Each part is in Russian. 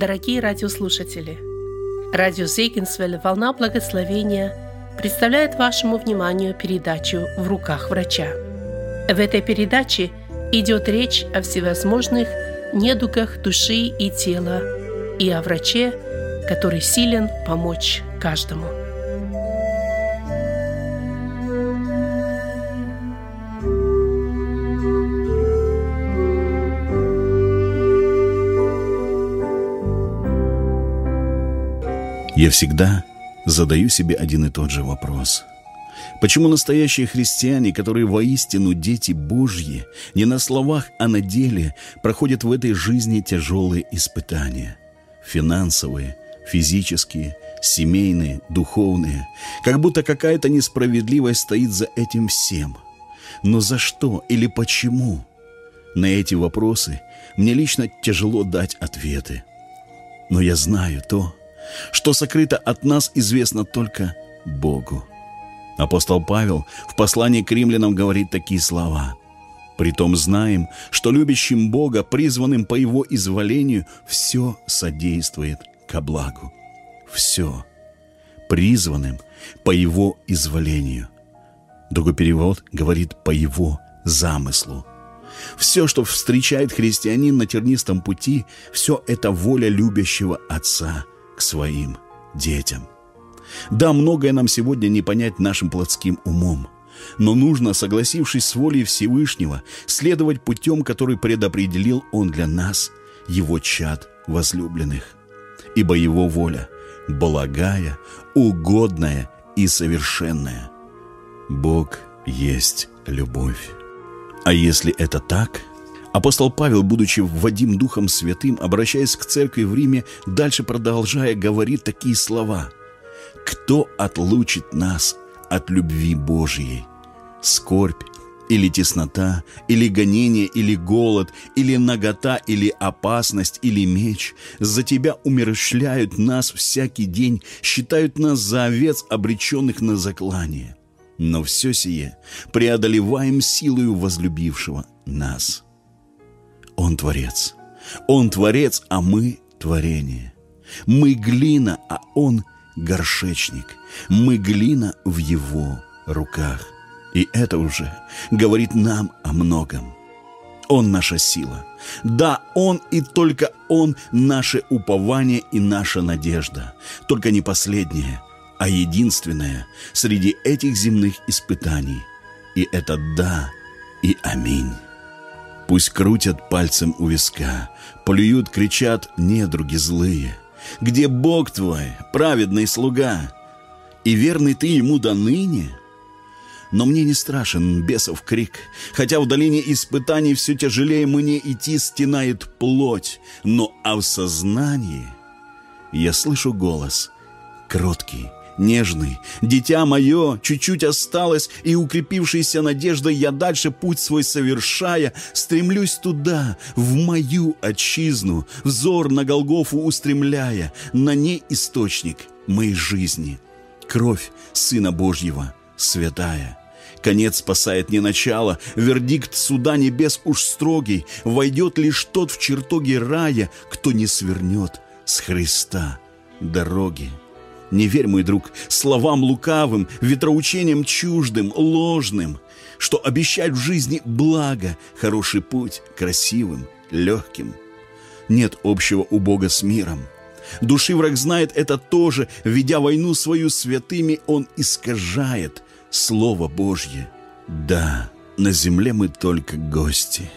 Дорогие радиослушатели! Радио Зейгенсвель «Волна благословения» представляет вашему вниманию передачу «В руках врача». В этой передаче идет речь о всевозможных недугах души и тела и о враче, который силен помочь каждому – Я всегда задаю себе один и тот же вопрос. Почему настоящие христиане, которые воистину дети Божьи, не на словах, а на деле, проходят в этой жизни тяжелые испытания? Финансовые, физические, семейные, духовные. Как будто какая-то несправедливость стоит за этим всем. Но за что или почему? На эти вопросы мне лично тяжело дать ответы. Но я знаю то, что сокрыто от нас, известно только Богу. Апостол Павел в послании к римлянам говорит такие слова. «Притом знаем, что любящим Бога, призванным по Его изволению, все содействует ко благу». Все. Призванным по Его изволению. Другой перевод говорит «по Его замыслу». Все, что встречает христианин на тернистом пути, все это воля любящего Отца – к своим детям. Да, многое нам сегодня не понять нашим плотским умом, но нужно, согласившись с волей Всевышнего, следовать путем, который предопределил Он для нас, Его чад возлюбленных. Ибо Его воля – благая, угодная и совершенная. Бог есть любовь. А если это так – Апостол Павел, будучи вводим Духом Святым, обращаясь к церкви в Риме, дальше продолжая, говорит такие слова. «Кто отлучит нас от любви Божьей? Скорбь или теснота, или гонение, или голод, или нагота, или опасность, или меч. За тебя умерщвляют нас всякий день, считают нас за овец, обреченных на заклание. Но все сие преодолеваем силою возлюбившего нас». Он Творец. Он Творец, а мы творение. Мы глина, а Он горшечник. Мы глина в Его руках. И это уже говорит нам о многом. Он наша сила. Да, Он и только Он наше упование и наша надежда. Только не последняя, а единственная среди этих земных испытаний. И это да и аминь. Пусть крутят пальцем у виска, плюют, кричат недруги злые. Где Бог твой, праведный слуга? И верный ты ему до ныне? Но мне не страшен бесов крик, Хотя в долине испытаний Все тяжелее мне идти стенает плоть, Но а в сознании я слышу голос, кроткий, нежный. Дитя мое, чуть-чуть осталось, и укрепившейся надеждой я дальше путь свой совершая, стремлюсь туда, в мою отчизну, взор на Голгофу устремляя, на ней источник моей жизни. Кровь Сына Божьего, святая. Конец спасает не начало, вердикт суда небес уж строгий, войдет лишь тот в чертоге рая, кто не свернет с Христа дороги. Не верь, мой друг, словам лукавым, ветроучением чуждым, ложным, что обещать в жизни благо, хороший путь, красивым, легким. Нет общего у Бога с миром. Души враг знает это тоже, ведя войну свою святыми, он искажает Слово Божье. Да, на земле мы только гости.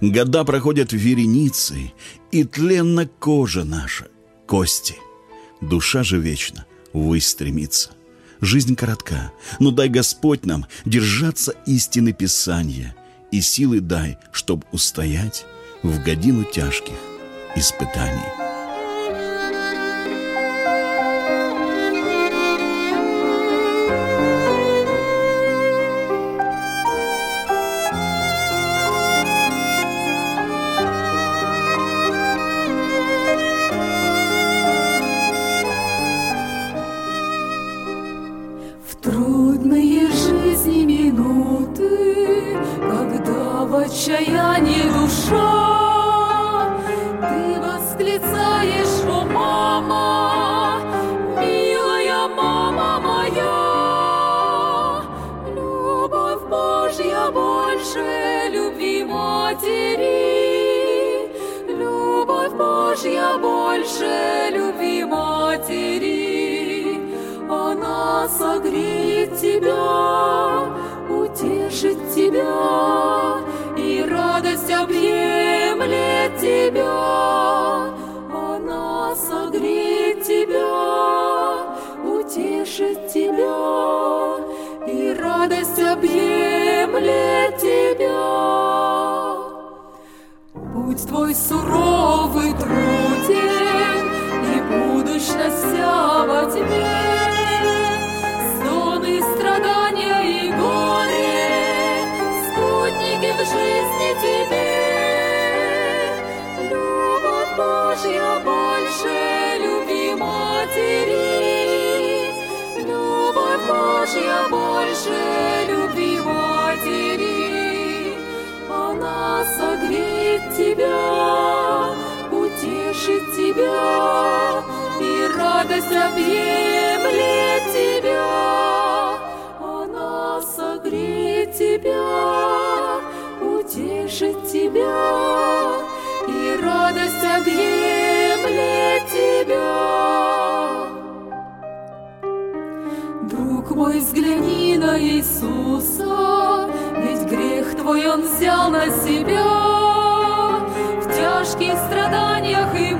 Года проходят вереницей, и тленна кожа наша, кости. Душа же вечна — вы стремиться. Жизнь коротка, но дай Господь нам держаться истины Писания и силы дай, чтоб устоять в годину тяжких испытаний. отчаяние душа, ты восклицаешь, о мама, милая мама моя, любовь Божья больше любви матери, любовь Божья больше любви матери, она согреет тебя, утешит тебя радость объемлет тебя. Она согреет тебя, утешит тебя, и радость объемлет тебя. Путь твой суровый, труден, и будущность вся во тьме. Сон и страдания и горе, спутники в жизни Божья больше любви матери, Любовь Божья больше любви матери. Она согреет тебя, утешит тебя, и радость объемлет тебя. Она согреет тебя, утешит тебя, и радость объемлет тебя. Друг мой, взгляни на Иисуса, ведь грех твой Он взял на себя. В тяжких страданиях и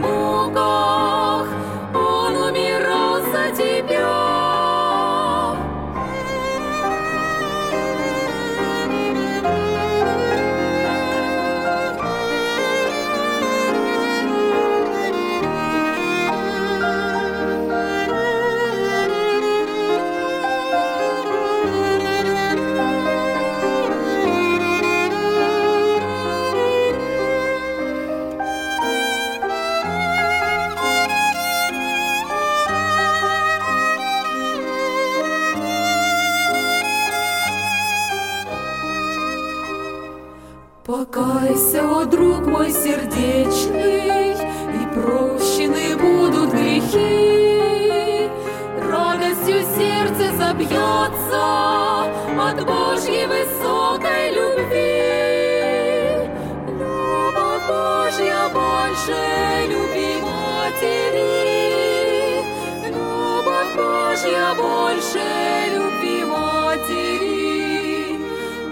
мой сердечный, и прощены будут грехи. Радостью сердце забьется от Божьей высокой любви. Любовь Божья больше любви матери. Любовь Божья больше любви матери.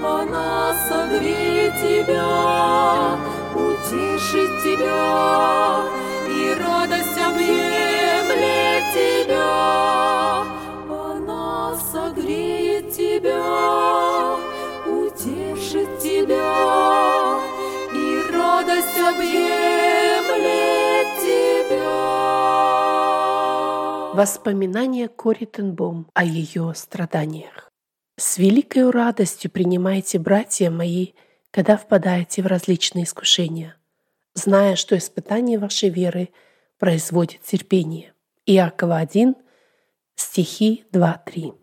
Она согреет тебя, утешит тебя, и радость объемлет тебя. Она согреет тебя, утешит тебя, и радость объемлет тебя. Воспоминания Кори Тенбом о ее страданиях. С великой радостью принимайте, братья мои, когда впадаете в различные искушения, зная, что испытание вашей веры производит терпение. Иакова 1, стихи 2-3.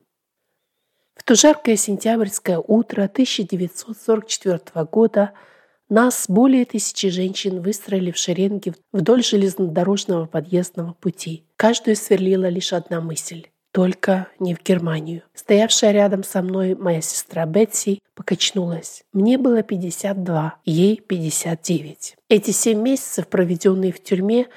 В то жаркое сентябрьское утро 1944 года нас более тысячи женщин выстроили в шеренги вдоль железнодорожного подъездного пути. Каждую сверлила лишь одна мысль только не в Германию. Стоявшая рядом со мной моя сестра Бетси покачнулась. Мне было 52, ей 59. Эти семь месяцев, проведенные в тюрьме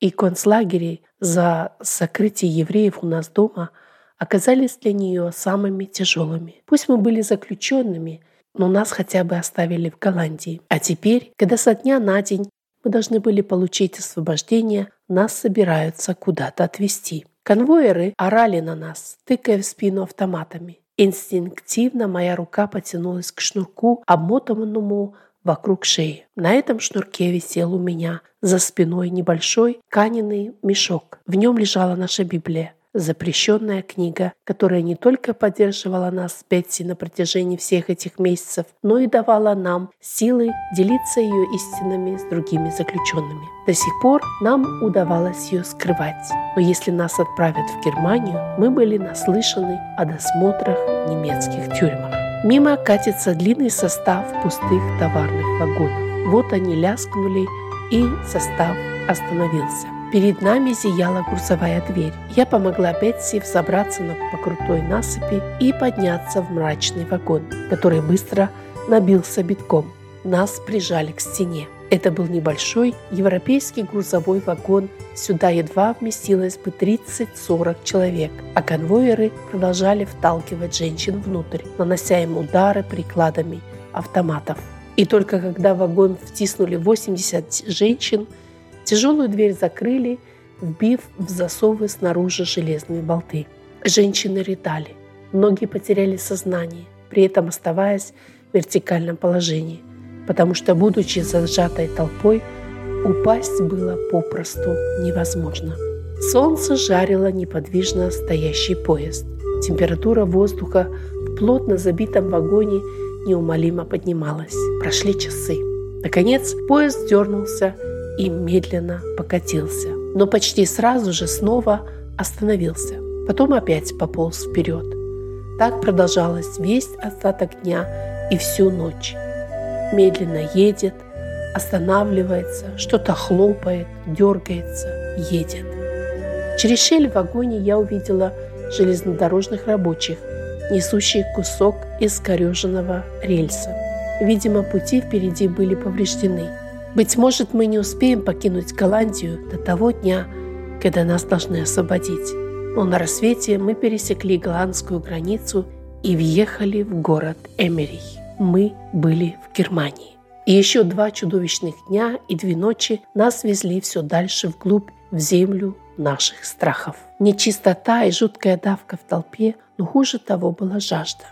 и концлагере за сокрытие евреев у нас дома, оказались для нее самыми тяжелыми. Пусть мы были заключенными, но нас хотя бы оставили в Голландии. А теперь, когда со дня на день мы должны были получить освобождение, нас собираются куда-то отвезти. Конвоиры орали на нас, тыкая в спину автоматами. Инстинктивно моя рука потянулась к шнурку, обмотанному вокруг шеи. На этом шнурке висел у меня за спиной небольшой тканенный мешок. В нем лежала наша Библия запрещенная книга, которая не только поддерживала нас с Бетси на протяжении всех этих месяцев, но и давала нам силы делиться ее истинами с другими заключенными. До сих пор нам удавалось ее скрывать. Но если нас отправят в Германию, мы были наслышаны о досмотрах в немецких тюрьмах. Мимо катится длинный состав пустых товарных вагонов. Вот они ляскнули, и состав остановился. Перед нами зияла грузовая дверь. Я помогла Бетси взобраться на, по крутой насыпи и подняться в мрачный вагон, который быстро набился битком. Нас прижали к стене. Это был небольшой европейский грузовой вагон. Сюда едва вместилось бы 30-40 человек, а конвоиры продолжали вталкивать женщин внутрь, нанося им удары прикладами автоматов. И только когда в вагон втиснули 80 женщин, тяжелую дверь закрыли, вбив в засовы снаружи железные болты. Женщины рыдали. Многие потеряли сознание, при этом оставаясь в вертикальном положении, потому что, будучи зажатой толпой, упасть было попросту невозможно. Солнце жарило неподвижно стоящий поезд. Температура воздуха в плотно забитом вагоне неумолимо поднималась. Прошли часы. Наконец поезд дернулся и медленно покатился. Но почти сразу же снова остановился. Потом опять пополз вперед. Так продолжалось весь остаток дня и всю ночь. Медленно едет, останавливается, что-то хлопает, дергается, едет. Через щель в вагоне я увидела железнодорожных рабочих, несущих кусок искореженного рельса. Видимо, пути впереди были повреждены. Быть может, мы не успеем покинуть Голландию до того дня, когда нас должны освободить. Но на рассвете мы пересекли голландскую границу и въехали в город Эмерих. Мы были в Германии. И еще два чудовищных дня и две ночи нас везли все дальше вглубь, в землю наших страхов. Нечистота и жуткая давка в толпе, но хуже того была жажда.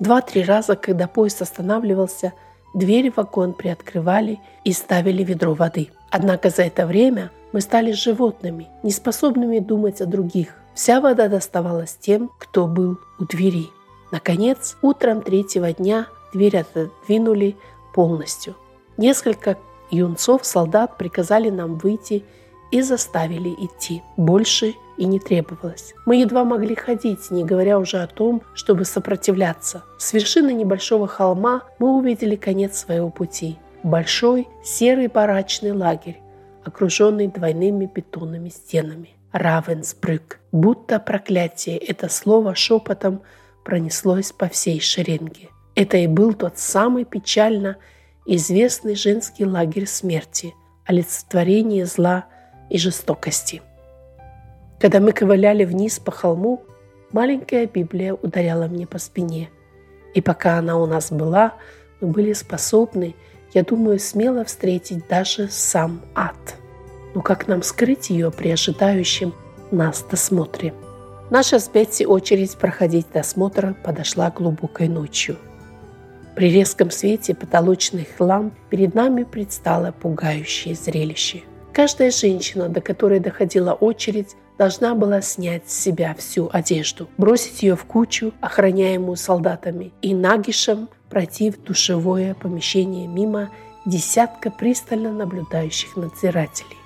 Два-три раза, когда поезд останавливался, двери в вагон приоткрывали и ставили ведро воды. Однако за это время мы стали животными, неспособными думать о других. Вся вода доставалась тем, кто был у двери. Наконец, утром третьего дня дверь отодвинули полностью. Несколько юнцов-солдат приказали нам выйти и заставили идти. Больше и не требовалось. Мы едва могли ходить, не говоря уже о том, чтобы сопротивляться. С вершины небольшого холма мы увидели конец своего пути. Большой серый барачный лагерь, окруженный двойными бетонными стенами. Равенсбрюк. Будто проклятие это слово шепотом пронеслось по всей шеренге. Это и был тот самый печально известный женский лагерь смерти, олицетворение зла – и жестокости. Когда мы ковыляли вниз по холму, маленькая Библия ударяла мне по спине. И пока она у нас была, мы были способны, я думаю, смело встретить даже сам ад. Но как нам скрыть ее при ожидающем нас досмотре? Наша с Бетси очередь проходить досмотр подошла глубокой ночью. При резком свете потолочных ламп перед нами предстало пугающее зрелище – Каждая женщина, до которой доходила очередь, должна была снять с себя всю одежду, бросить ее в кучу, охраняемую солдатами, и нагишем пройти в душевое помещение мимо десятка пристально наблюдающих надзирателей.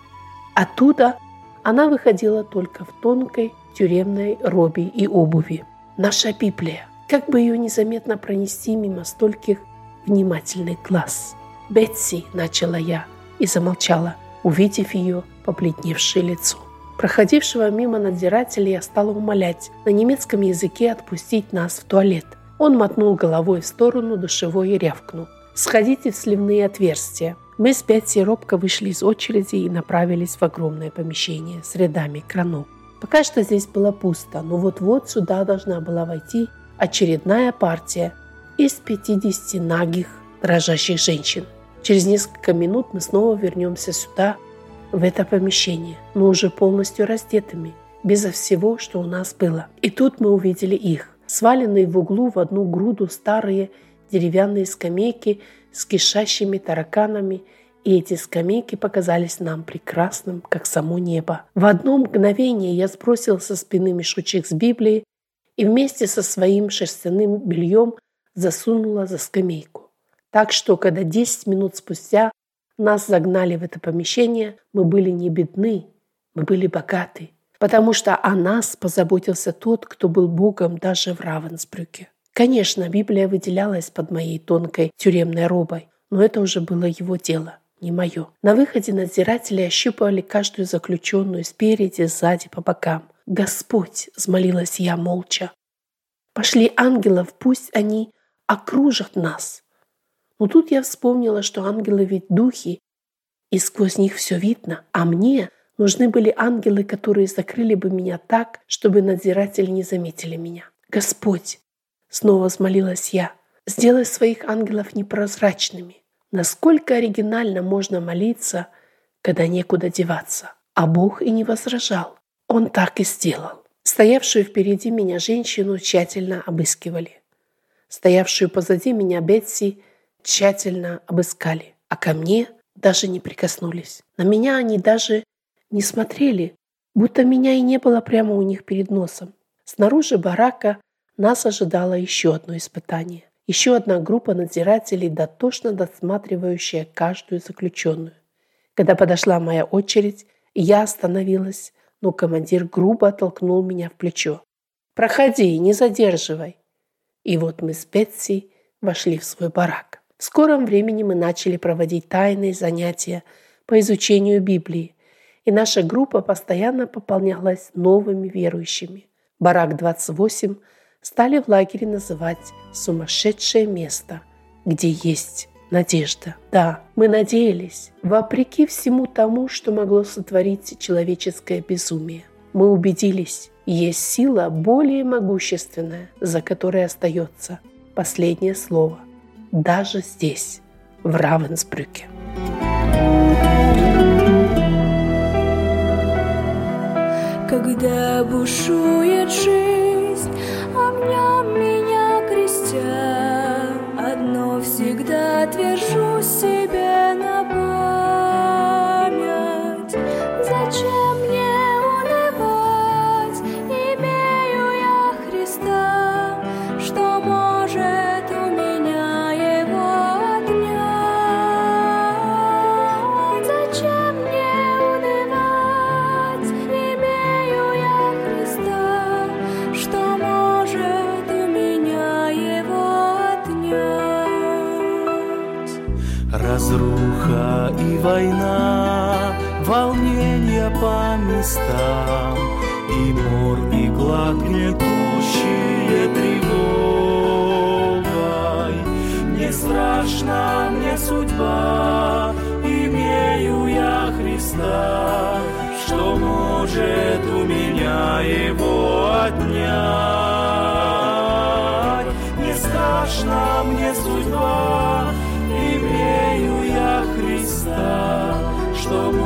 Оттуда она выходила только в тонкой тюремной робе и обуви. Наша Библия. Как бы ее незаметно пронести мимо стольких внимательных глаз? «Бетси», — начала я и замолчала увидев ее побледневшее лицо. Проходившего мимо надзирателя я стала умолять на немецком языке отпустить нас в туалет. Он мотнул головой в сторону душевой и рявкнул. «Сходите в сливные отверстия». Мы с Бетси робко вышли из очереди и направились в огромное помещение с рядами кранов. Пока что здесь было пусто, но вот-вот сюда должна была войти очередная партия из 50 нагих дрожащих женщин. Через несколько минут мы снова вернемся сюда, в это помещение, но уже полностью раздетыми, безо всего, что у нас было. И тут мы увидели их, сваленные в углу в одну груду старые деревянные скамейки с кишащими тараканами, и эти скамейки показались нам прекрасным, как само небо. В одно мгновение я сбросил со спины мешочек с Библией и вместе со своим шерстяным бельем засунула за скамейку. Так что, когда 10 минут спустя нас загнали в это помещение, мы были не бедны, мы были богаты, потому что о нас позаботился тот, кто был Богом даже в Равенсбрюке. Конечно, Библия выделялась под моей тонкой тюремной робой, но это уже было его дело, не мое. На выходе надзиратели ощупывали каждую заключенную спереди, сзади, по бокам. «Господь!» – взмолилась я молча. «Пошли ангелов, пусть они окружат нас!» Но тут я вспомнила, что ангелы ведь духи, и сквозь них все видно, а мне нужны были ангелы, которые закрыли бы меня так, чтобы надзиратели не заметили меня. Господь, снова взмолилась я, сделай своих ангелов непрозрачными. Насколько оригинально можно молиться, когда некуда деваться. А Бог и не возражал. Он так и сделал. Стоявшую впереди меня женщину тщательно обыскивали. Стоявшую позади меня Бетси тщательно обыскали, а ко мне даже не прикоснулись. На меня они даже не смотрели, будто меня и не было прямо у них перед носом. Снаружи барака нас ожидало еще одно испытание. Еще одна группа надзирателей, дотошно досматривающая каждую заключенную. Когда подошла моя очередь, я остановилась, но командир грубо оттолкнул меня в плечо. «Проходи, не задерживай!» И вот мы с Бетси вошли в свой барак. В скором времени мы начали проводить тайные занятия по изучению Библии, и наша группа постоянно пополнялась новыми верующими. Барак 28 стали в лагере называть «сумасшедшее место», где есть надежда. Да, мы надеялись, вопреки всему тому, что могло сотворить человеческое безумие. Мы убедились, есть сила более могущественная, за которой остается последнее слово. Даже здесь, в Равенсбрюке. Когда бушует жизнь, огнем меня крестя, Одно всегда твержу местам, И мор, и глад гнетущие тревогой. Не страшна мне судьба, имею я Христа, Что может у меня его отнять. Не страшна мне судьба, имею я Христа, что может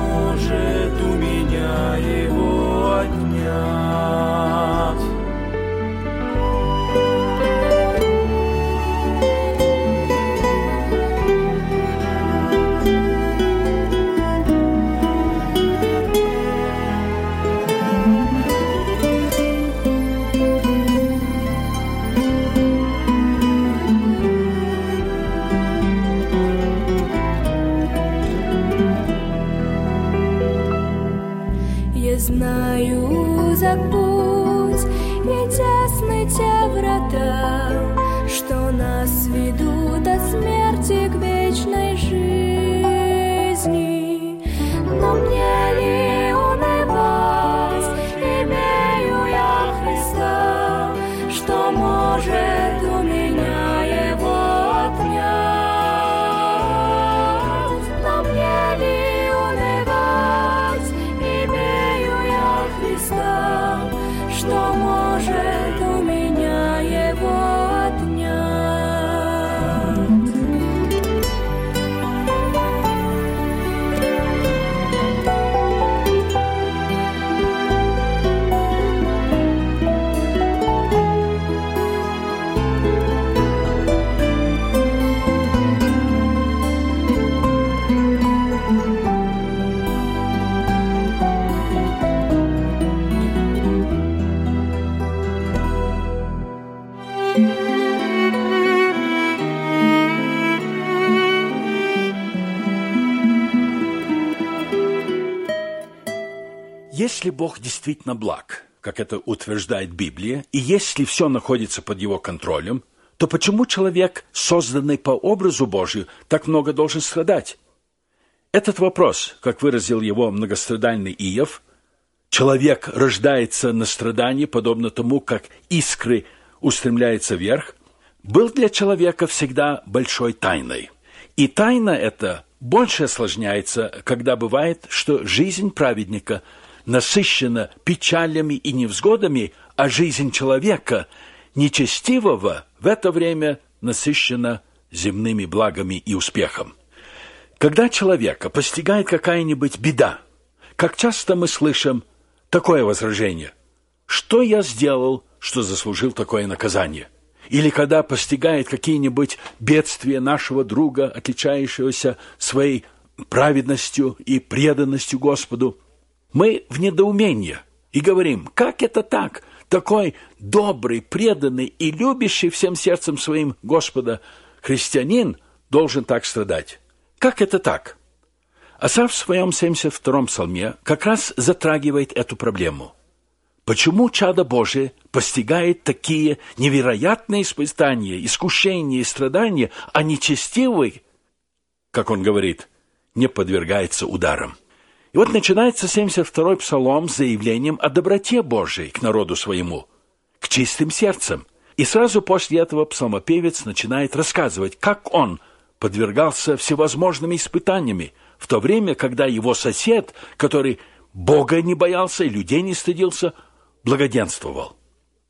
Если Бог действительно благ, как это утверждает Библия, и если все находится под его контролем, то почему человек, созданный по образу Божию, так много должен страдать? Этот вопрос, как выразил его многострадальный Иов, человек рождается на страдании, подобно тому, как искры устремляются вверх, был для человека всегда большой тайной. И тайна эта больше осложняется, когда бывает, что жизнь праведника насыщена печалями и невзгодами, а жизнь человека, нечестивого, в это время насыщена земными благами и успехом. Когда человека постигает какая-нибудь беда, как часто мы слышим такое возражение – что я сделал, что заслужил такое наказание? Или когда постигает какие-нибудь бедствия нашего друга, отличающегося своей праведностью и преданностью Господу, мы в недоумении и говорим, как это так? Такой добрый, преданный и любящий всем сердцем своим Господа христианин должен так страдать. Как это так? Асав в своем 72-м псалме как раз затрагивает эту проблему. Почему чадо Божие постигает такие невероятные испытания, искушения и страдания, а нечестивый, как он говорит, не подвергается ударам? И вот начинается 72-й псалом с заявлением о доброте Божией к народу своему, к чистым сердцам. И сразу после этого псалмопевец начинает рассказывать, как он подвергался всевозможными испытаниями, в то время, когда его сосед, который Бога не боялся и людей не стыдился, благоденствовал.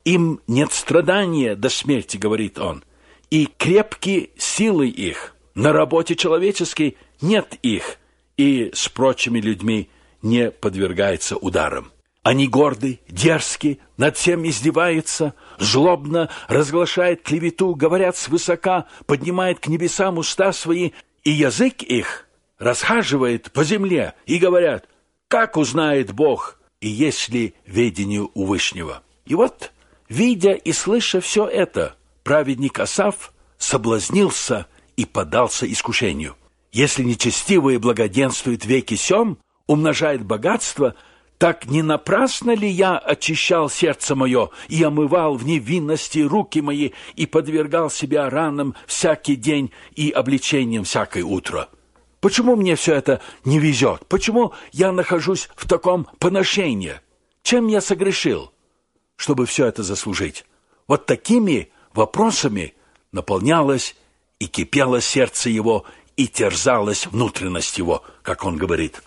Им нет страдания до смерти, говорит он, и крепкие силы их. На работе человеческой нет их, и с прочими людьми не подвергается ударам. Они горды, дерзки, над всем издеваются, злобно разглашают клевету, говорят свысока, поднимают к небесам уста свои, и язык их расхаживает по земле, и говорят, как узнает Бог, и есть ли ведению у Вышнего. И вот, видя и слыша все это, праведник Асав соблазнился и подался искушению. Если нечестивые благоденствует веки сем, умножает богатство, так не напрасно ли я очищал сердце мое и омывал в невинности руки мои и подвергал себя ранам всякий день и обличением всякое утро? Почему мне все это не везет? Почему я нахожусь в таком поношении? Чем я согрешил, чтобы все это заслужить? Вот такими вопросами наполнялось и кипело сердце его, и терзалась внутренность его, как он говорит.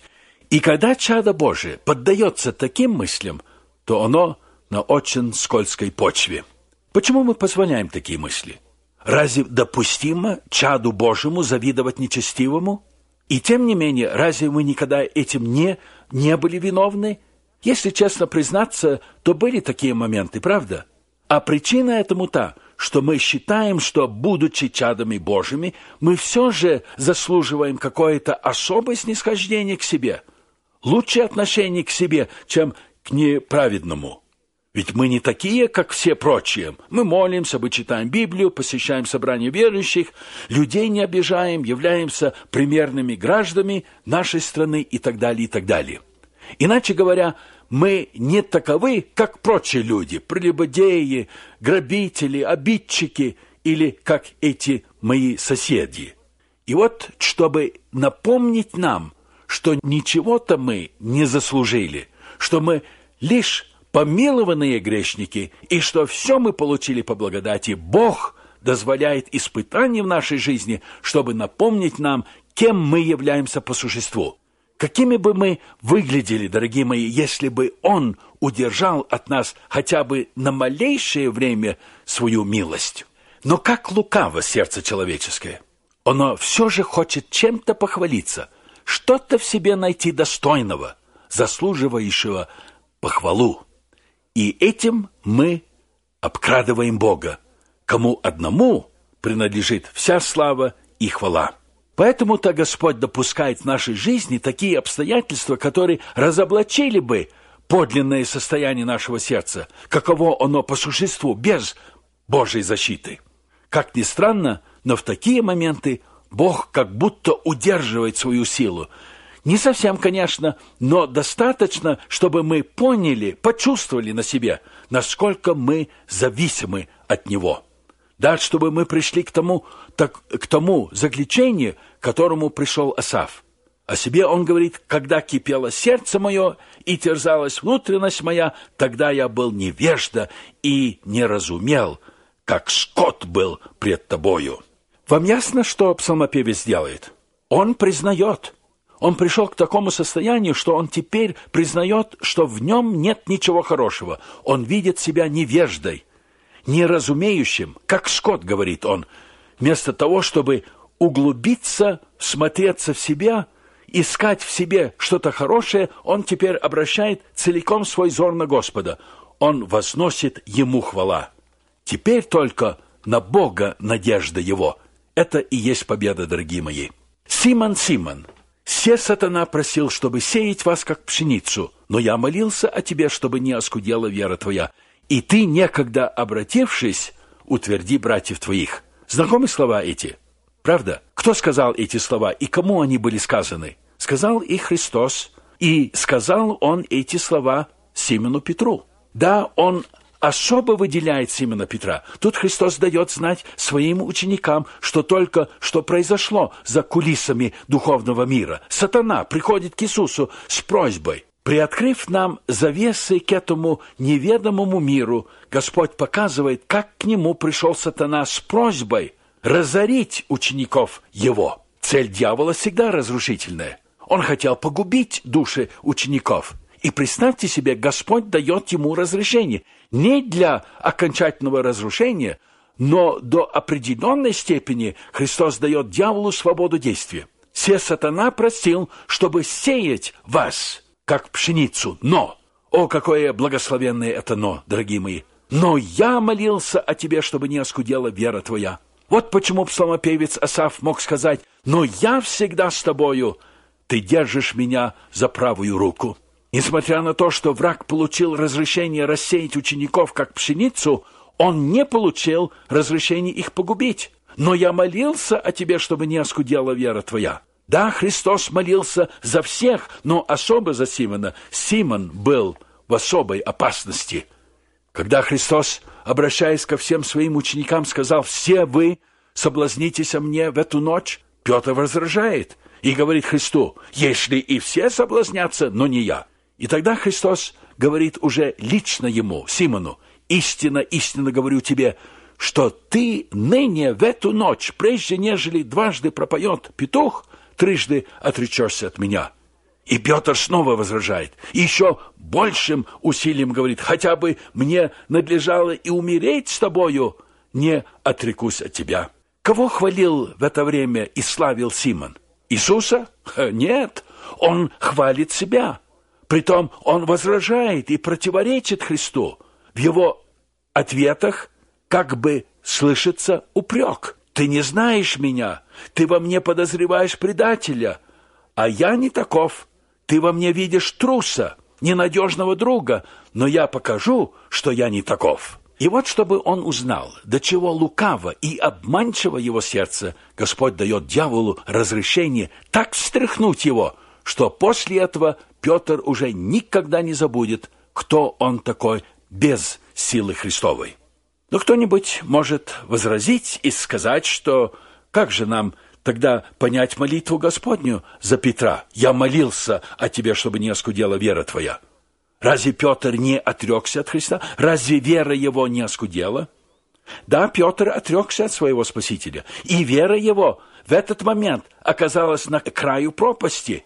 И когда чадо Божие поддается таким мыслям, то оно на очень скользкой почве. Почему мы позволяем такие мысли? Разве допустимо чаду Божьему завидовать нечестивому? И тем не менее, разве мы никогда этим не, не были виновны? Если честно признаться, то были такие моменты, правда? А причина этому та, что мы считаем, что, будучи чадами Божьими, мы все же заслуживаем какое-то особое снисхождение к себе, лучшее отношение к себе, чем к неправедному. Ведь мы не такие, как все прочие. Мы молимся, мы читаем Библию, посещаем собрания верующих, людей не обижаем, являемся примерными гражданами нашей страны и так далее, и так далее. Иначе говоря, мы не таковы, как прочие люди, прелюбодеи, грабители, обидчики или как эти мои соседи. И вот, чтобы напомнить нам, что ничего-то мы не заслужили, что мы лишь помилованные грешники, и что все мы получили по благодати. Бог дозволяет испытания в нашей жизни, чтобы напомнить нам, кем мы являемся по существу. Какими бы мы выглядели, дорогие мои, если бы Он удержал от нас хотя бы на малейшее время свою милость? Но как лукаво сердце человеческое! Оно все же хочет чем-то похвалиться, что-то в себе найти достойного, заслуживающего похвалу. И этим мы обкрадываем Бога, кому одному принадлежит вся слава и хвала. Поэтому-то Господь допускает в нашей жизни такие обстоятельства, которые разоблачили бы подлинное состояние нашего сердца, каково оно по существу, без Божьей защиты. Как ни странно, но в такие моменты Бог как будто удерживает свою силу, не совсем, конечно, но достаточно, чтобы мы поняли, почувствовали на себе, насколько мы зависимы от Него. Да, чтобы мы пришли к тому, так, к тому заключению, к которому пришел Асав. О себе он говорит, когда кипело сердце мое и терзалась внутренность моя, тогда я был невежда и не разумел, как скот был пред тобою. Вам ясно, что псалмопевец делает? Он признает. Он пришел к такому состоянию, что он теперь признает, что в нем нет ничего хорошего. Он видит себя невеждой, неразумеющим, как Скотт, говорит он, вместо того, чтобы углубиться, смотреться в себя, искать в себе что-то хорошее, он теперь обращает целиком свой зор на Господа. Он возносит Ему хвала. Теперь только на Бога надежда Его. Это и есть победа, дорогие мои. Симон, Симон, все сатана просил, чтобы сеять вас, как пшеницу, но я молился о тебе, чтобы не оскудела вера твоя. И ты, некогда обратившись, утверди братьев твоих. Знакомы слова эти? Правда? Кто сказал эти слова и кому они были сказаны? Сказал и Христос, и сказал он эти слова Симону Петру. Да, он особо выделяет Симона Петра. Тут Христос дает знать своим ученикам, что только что произошло за кулисами духовного мира. Сатана приходит к Иисусу с просьбой. Приоткрыв нам завесы к этому неведомому миру, Господь показывает, как к нему пришел сатана с просьбой разорить учеников его. Цель дьявола всегда разрушительная. Он хотел погубить души учеников. И представьте себе, Господь дает ему разрешение – не для окончательного разрушения, но до определенной степени Христос дает дьяволу свободу действия. Все сатана просил, чтобы сеять вас, как пшеницу, но, о, какое благословенное это но, дорогие мои, но я молился о тебе, чтобы не оскудела вера твоя. Вот почему псалмопевец Асаф мог сказать, но я всегда с тобою, ты держишь меня за правую руку. Несмотря на то, что враг получил разрешение рассеять учеников как пшеницу, он не получил разрешения их погубить. Но я молился о тебе, чтобы не оскудела вера твоя. Да, Христос молился за всех, но особо за Симона. Симон был в особой опасности. Когда Христос, обращаясь ко всем своим ученикам, сказал, «Все вы соблазнитесь о мне в эту ночь», Петр возражает и говорит Христу, «Если и все соблазнятся, но не я». И тогда Христос говорит уже лично ему, Симону, «Истинно, истинно говорю тебе, что ты ныне в эту ночь, прежде нежели дважды пропоет петух, трижды отречешься от меня». И Петр снова возражает, и еще большим усилием говорит, «Хотя бы мне надлежало и умереть с тобою, не отрекусь от тебя». Кого хвалил в это время и славил Симон? Иисуса? Нет, он хвалит себя – Притом он возражает и противоречит Христу. В его ответах как бы слышится упрек. «Ты не знаешь меня, ты во мне подозреваешь предателя, а я не таков. Ты во мне видишь труса, ненадежного друга, но я покажу, что я не таков». И вот чтобы он узнал, до чего лукаво и обманчиво его сердце, Господь дает дьяволу разрешение так встряхнуть его, что после этого Петр уже никогда не забудет, кто он такой без силы Христовой. Но кто-нибудь может возразить и сказать, что как же нам тогда понять молитву Господню за Петра? Я молился о тебе, чтобы не оскудела вера твоя. Разве Петр не отрекся от Христа? Разве вера его не оскудела? Да, Петр отрекся от своего Спасителя, и вера его в этот момент оказалась на краю пропасти.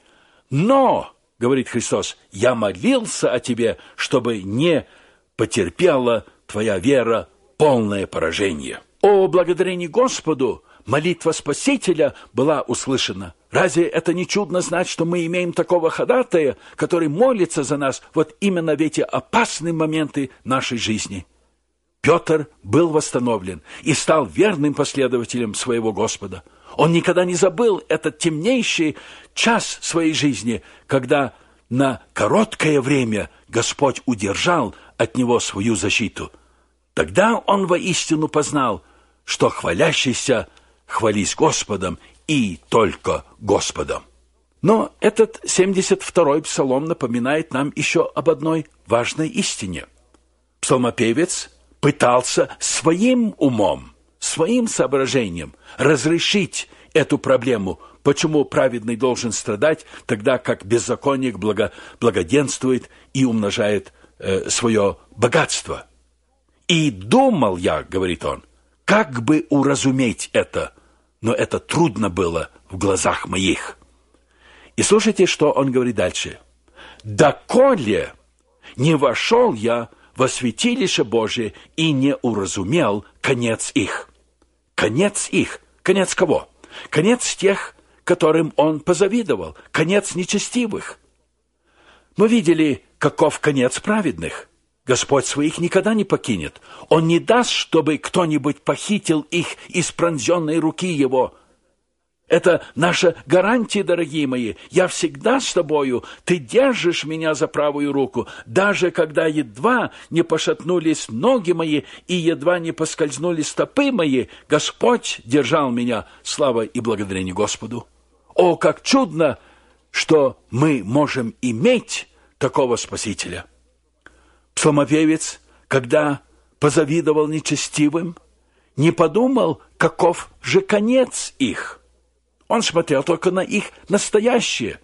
Но говорит Христос, я молился о тебе, чтобы не потерпела твоя вера полное поражение. О благодарении Господу молитва Спасителя была услышана. Разве это не чудно знать, что мы имеем такого ходатая, который молится за нас вот именно в эти опасные моменты нашей жизни? Петр был восстановлен и стал верным последователем своего Господа – он никогда не забыл этот темнейший час своей жизни, когда на короткое время Господь удержал от него свою защиту. Тогда он воистину познал, что хвалящийся хвались Господом и только Господом. Но этот 72-й псалом напоминает нам еще об одной важной истине. Псалмопевец пытался своим умом – своим соображением разрешить эту проблему, почему праведный должен страдать, тогда как беззаконник благо, благоденствует и умножает э, свое богатство. И думал я, говорит он, как бы уразуметь это, но это трудно было в глазах моих. И слушайте, что он говорит дальше. «Доколе не вошел я во святилище Божие и не уразумел конец их». Конец их. Конец кого? Конец тех, которым он позавидовал. Конец нечестивых. Мы видели, каков конец праведных. Господь своих никогда не покинет. Он не даст, чтобы кто-нибудь похитил их из пронзенной руки его – это наша гарантия, дорогие мои. Я всегда с тобою. Ты держишь меня за правую руку, даже когда едва не пошатнулись ноги мои и едва не поскользнули стопы мои. Господь держал меня. Слава и благодарение Господу. О, как чудно, что мы можем иметь такого Спасителя. Псалмопевец, когда позавидовал нечестивым, не подумал, каков же конец их – он смотрел только на их настоящее.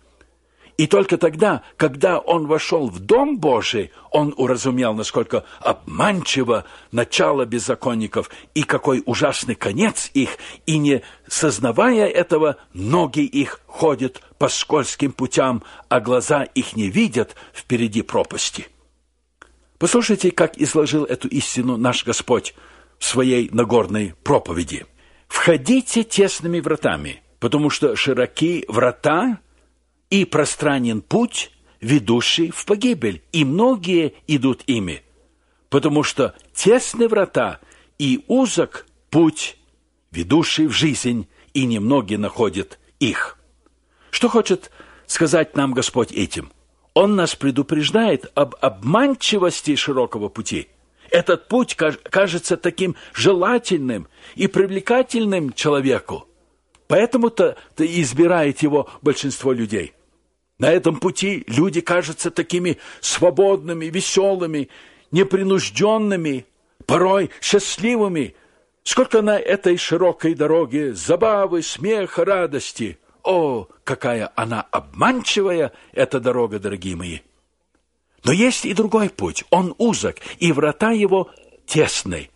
И только тогда, когда он вошел в Дом Божий, он уразумел, насколько обманчиво начало беззаконников и какой ужасный конец их, и не сознавая этого, ноги их ходят по скользким путям, а глаза их не видят впереди пропасти. Послушайте, как изложил эту истину наш Господь в своей Нагорной проповеди. «Входите тесными вратами» потому что широки врата и пространен путь, ведущий в погибель, и многие идут ими, потому что тесны врата и узок путь, ведущий в жизнь, и немногие находят их. Что хочет сказать нам Господь этим? Он нас предупреждает об обманчивости широкого пути. Этот путь кажется таким желательным и привлекательным человеку – Поэтому-то избирает его большинство людей. На этом пути люди кажутся такими свободными, веселыми, непринужденными, порой счастливыми. Сколько на этой широкой дороге забавы, смеха, радости. О, какая она обманчивая, эта дорога, дорогие мои! Но есть и другой путь. Он узок, и врата его тесны.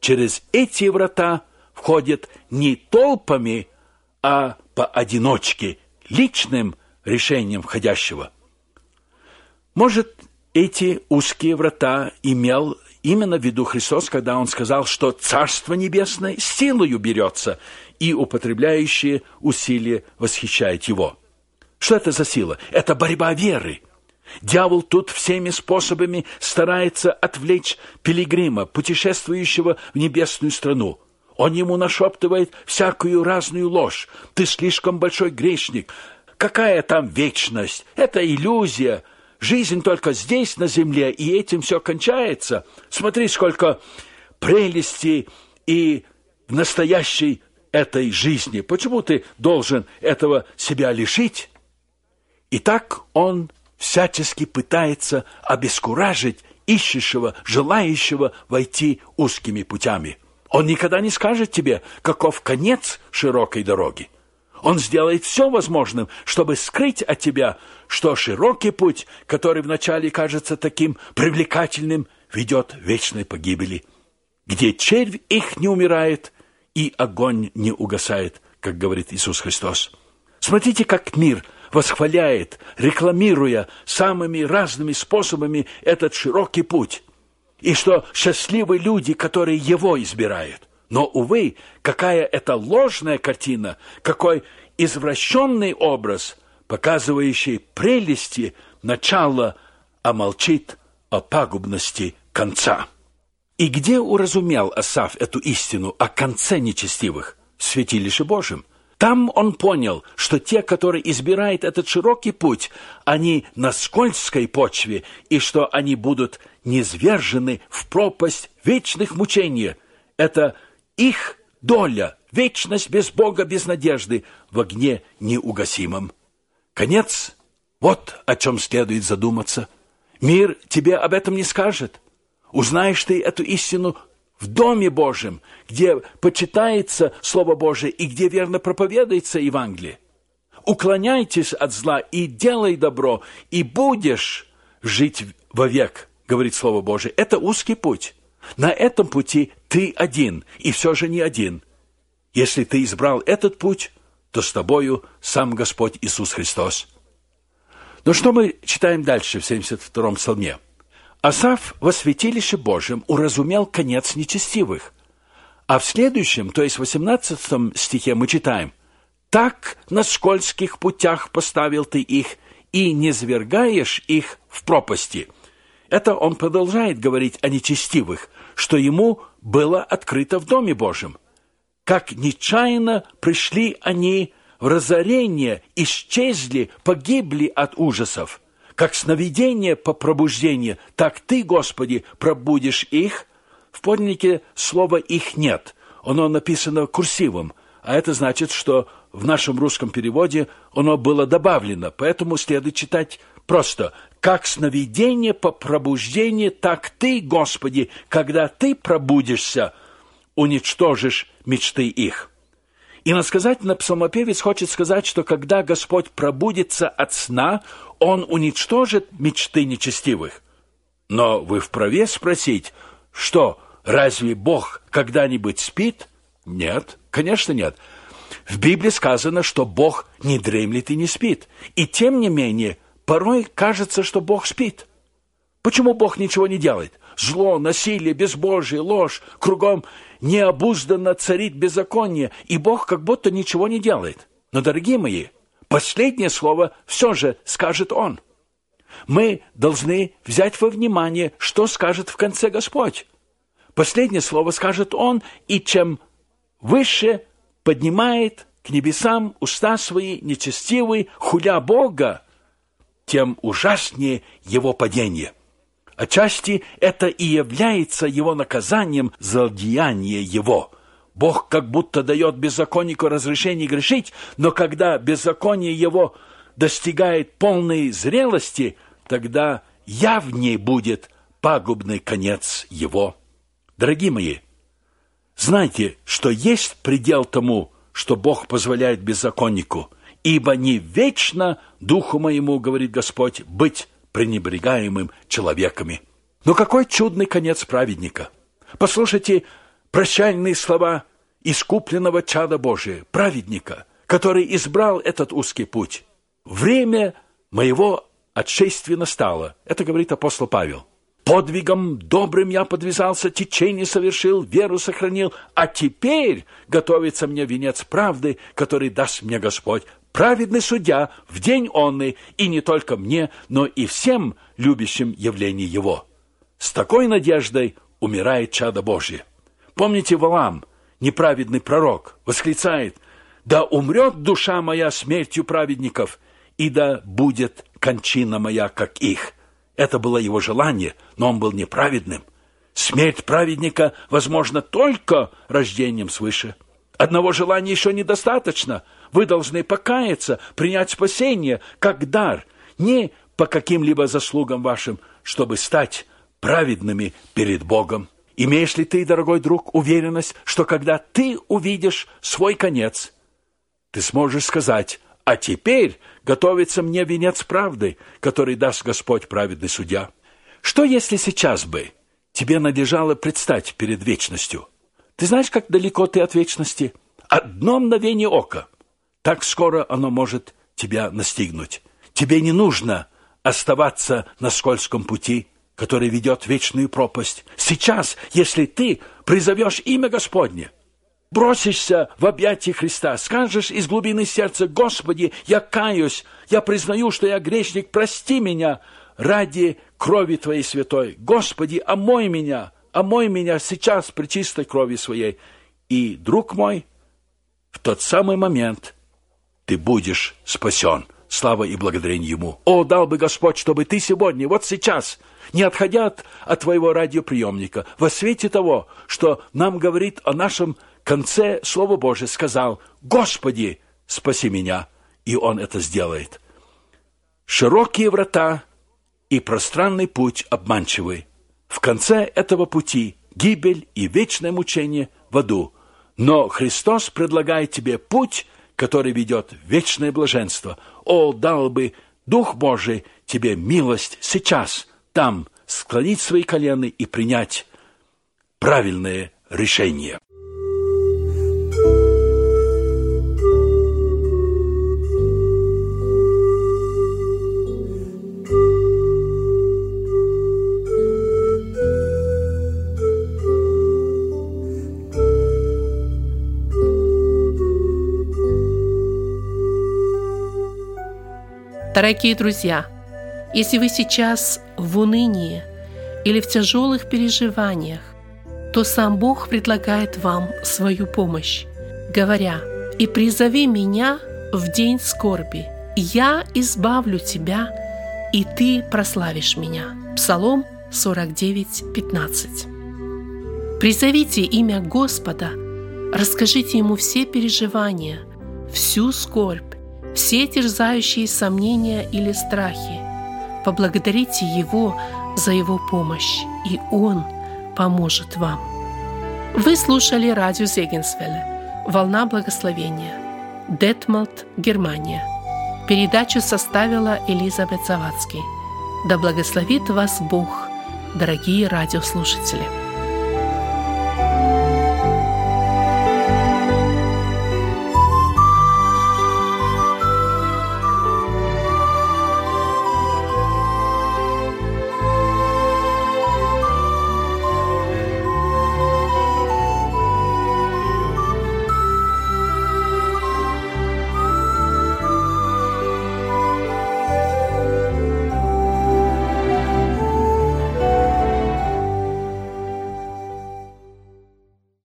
Через эти врата входят не толпами, а поодиночке, личным решением входящего. Может, эти узкие врата имел именно в виду Христос, когда Он сказал, что Царство Небесное силою берется, и употребляющие усилия восхищает Его. Что это за сила? Это борьба веры. Дьявол тут всеми способами старается отвлечь пилигрима, путешествующего в небесную страну – он ему нашептывает всякую разную ложь. Ты слишком большой грешник. Какая там вечность? Это иллюзия. Жизнь только здесь, на земле, и этим все кончается. Смотри, сколько прелести и в настоящей этой жизни. Почему ты должен этого себя лишить? И так он всячески пытается обескуражить ищущего, желающего войти узкими путями – он никогда не скажет тебе, каков конец широкой дороги. Он сделает все возможным, чтобы скрыть от тебя, что широкий путь, который вначале кажется таким привлекательным, ведет вечной погибели, где червь их не умирает и огонь не угасает, как говорит Иисус Христос. Смотрите, как мир восхваляет, рекламируя самыми разными способами этот широкий путь и что счастливы люди, которые его избирают. Но, увы, какая это ложная картина, какой извращенный образ, показывающий прелести начала, а молчит о пагубности конца. И где уразумел Асав эту истину о конце нечестивых? В святилище Божьем – там он понял, что те, которые избирают этот широкий путь, они на скользкой почве, и что они будут низвержены в пропасть вечных мучений. Это их доля, вечность без Бога, без надежды, в огне неугасимом. Конец – вот о чем следует задуматься. Мир тебе об этом не скажет. Узнаешь ты эту истину в Доме Божьем, где почитается Слово Божие и где верно проповедуется Евангелие. Уклоняйтесь от зла и делай добро, и будешь жить вовек, говорит Слово Божие. Это узкий путь. На этом пути ты один, и все же не один. Если ты избрал этот путь, то с тобою сам Господь Иисус Христос. Но что мы читаем дальше в 72-м псалме? Асаф во святилище Божьем уразумел конец нечестивых. А в следующем, то есть в 18 стихе мы читаем «Так на скользких путях поставил ты их, и не звергаешь их в пропасти». Это он продолжает говорить о нечестивых, что ему было открыто в Доме Божьем. Как нечаянно пришли они в разорение, исчезли, погибли от ужасов. Как сновидение по пробуждению, так ты, Господи, пробудишь их. В подлиннике слова «их» нет. Оно написано курсивом, а это значит, что в нашем русском переводе оно было добавлено, поэтому следует читать просто «как сновидение по пробуждению, так ты, Господи, когда ты пробудишься, уничтожишь мечты их». И насказательно псалмопевец хочет сказать, что когда Господь пробудится от сна, Он уничтожит мечты нечестивых. Но вы вправе спросить, что, разве Бог когда-нибудь спит? Нет, конечно нет. В Библии сказано, что Бог не дремлет и не спит. И тем не менее, порой кажется, что Бог спит. Почему Бог ничего не делает? Зло, насилие, безбожие, ложь, кругом необузданно царит беззаконие, и Бог как будто ничего не делает. Но, дорогие мои, последнее слово все же скажет Он. Мы должны взять во внимание, что скажет в конце Господь. Последнее слово скажет Он, и чем выше поднимает к небесам уста свои нечестивые, хуля Бога, тем ужаснее его падение – Отчасти это и является его наказанием за деяние его. Бог как будто дает беззаконнику разрешение грешить, но когда беззаконие его достигает полной зрелости, тогда явней будет пагубный конец его. Дорогие мои, знайте, что есть предел тому, что Бог позволяет беззаконнику, ибо не вечно духу моему, говорит Господь, быть пренебрегаемым человеками. Но какой чудный конец праведника! Послушайте прощальные слова искупленного чада Божия, праведника, который избрал этот узкий путь. «Время моего отшествия настало», это говорит апостол Павел. «Подвигом добрым я подвязался, течение совершил, веру сохранил, а теперь готовится мне венец правды, который даст мне Господь, праведный судья в день онный, и не только мне, но и всем любящим явление его. С такой надеждой умирает чадо Божье. Помните Валам, неправедный пророк, восклицает, «Да умрет душа моя смертью праведников, и да будет кончина моя, как их». Это было его желание, но он был неправедным. Смерть праведника возможна только рождением свыше. Одного желания еще недостаточно – вы должны покаяться, принять спасение как дар, не по каким-либо заслугам вашим, чтобы стать праведными перед Богом. Имеешь ли ты, дорогой друг, уверенность, что когда ты увидишь свой конец, ты сможешь сказать, а теперь готовится мне венец правды, который даст Господь праведный судья. Что если сейчас бы тебе надлежало предстать перед вечностью? Ты знаешь, как далеко ты от вечности? Одно мгновение ока – так скоро оно может тебя настигнуть. Тебе не нужно оставаться на скользком пути, который ведет в вечную пропасть. Сейчас, если ты призовешь имя Господне, бросишься в объятия Христа, скажешь из глубины сердца, «Господи, я каюсь, я признаю, что я грешник, прости меня ради крови Твоей святой. Господи, омой меня, омой меня сейчас при чистой крови Своей». И, друг мой, в тот самый момент ты будешь спасен. Слава и благодарение Ему. О, дал бы Господь, чтобы ты сегодня, вот сейчас, не отходя от, от твоего радиоприемника, во свете того, что нам говорит о нашем конце Слово Божие, сказал, «Господи, спаси меня!» И Он это сделает. Широкие врата и пространный путь обманчивый. В конце этого пути гибель и вечное мучение в аду. Но Христос предлагает тебе путь, который ведет вечное блаженство. О, дал бы Дух Божий тебе милость сейчас, там, склонить свои колены и принять правильное решение. Дорогие друзья, если вы сейчас в унынии или в тяжелых переживаниях, то сам Бог предлагает вам свою помощь, говоря, «И призови меня в день скорби, я избавлю тебя, и ты прославишь меня». Псалом 49, 15. Призовите имя Господа, расскажите Ему все переживания, всю скорбь, все терзающие сомнения или страхи. Поблагодарите Его за Его помощь, и Он поможет вам. Вы слушали радио Зегенсвелле «Волна благословения», Детмалт, Германия. Передачу составила Элизабет Завадский. Да благословит вас Бог, дорогие радиослушатели!